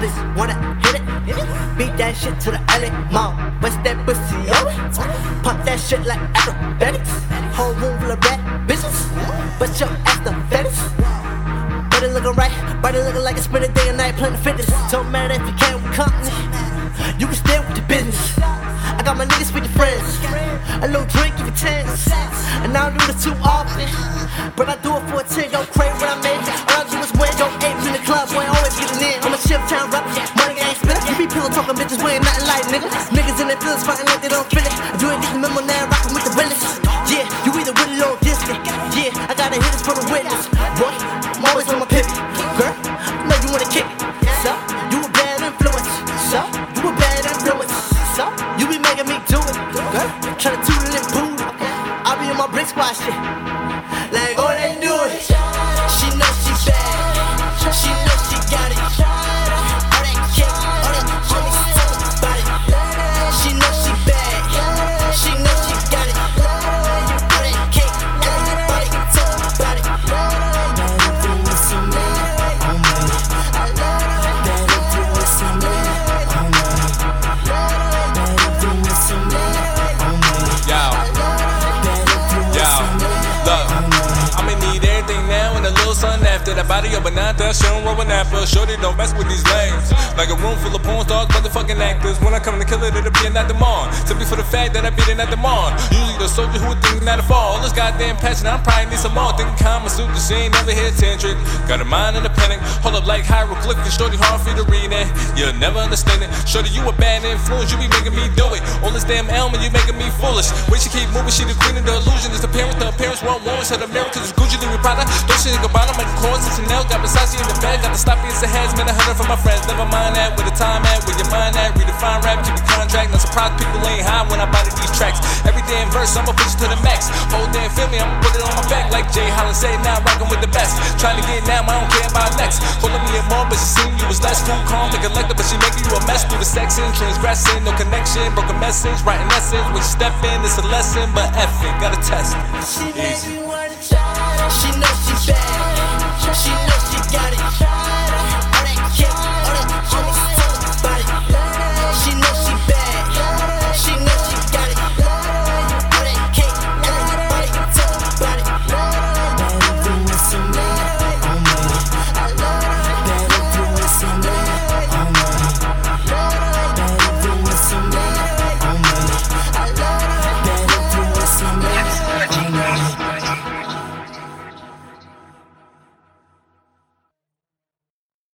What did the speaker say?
just wanna hit it. Beat that shit to the LA mall. West that pussy on Pump that shit like acrobatics. Whole room full of bad bitches. But your ass the fetish. Body looking right, body looking like it's been a day and night playing fitness. Don't matter if you can't with company, you can stand with the business. I got my niggas with the friends, a little drink give you chance. And I don't do this too often, but I do it for a like niggas. In their feelings fighting like they don't feel it. You ain't getting the memo now, rocking with the realest. Yeah, you either with it or distant. Yeah, I gotta hit this for the witness. Boy, I'm always on my pivot. Girl, I know you wanna kick it. So, you a bad influence. So, you a bad influence. So, you be making me do it. Girl, try to toot it and boot it. I be on my brick squad shit. Body of a nine that showing rolling apple. Shorty don't mess with these lames. Like a room full of porn stars, motherfucking actors. When I come to kill it, it'll be at the mall. Simply for the fact that I beat the mall. Usually the soldier who would think not to fall. All this goddamn passion, I'm probably need some more. Thinking Kama Sutra, she ain't never hit tantric. Got a mind in a panic. Hold up like hieroglyphics, shorty hard for you to read it. You'll never understand it. Shorty, you a bad influence, you be making me do it. All this damn ailment, you making me foolish. Way she keep moving, she the queen of the illusion. It's the parents, the parents want warrants. Her the Americans is Gucci, Louis Prada. Shit about them, Michael Kors and Chanel. Got Versace in the bag, got the sloppy as the heads. Man, a hundred for my friends. Never mind that, where the time at, where your mind at. Redefine rap, keep the contract. Not surprised people ain't high when I body these tracks. Every damn verse, I'ma push it to the max. Whole damn feel me, I'ma put it on my back. Like Jay Hollin said, now I'm rocking with the best. Trying to get now, I don't care about next. Calling me a mom, but she seen you was less cool, calm, and collected, but she making you a mess. Through the sexing, transgressing, no connection, broken message, writing essence. When you step in, it's a lesson, but it, gotta test. She made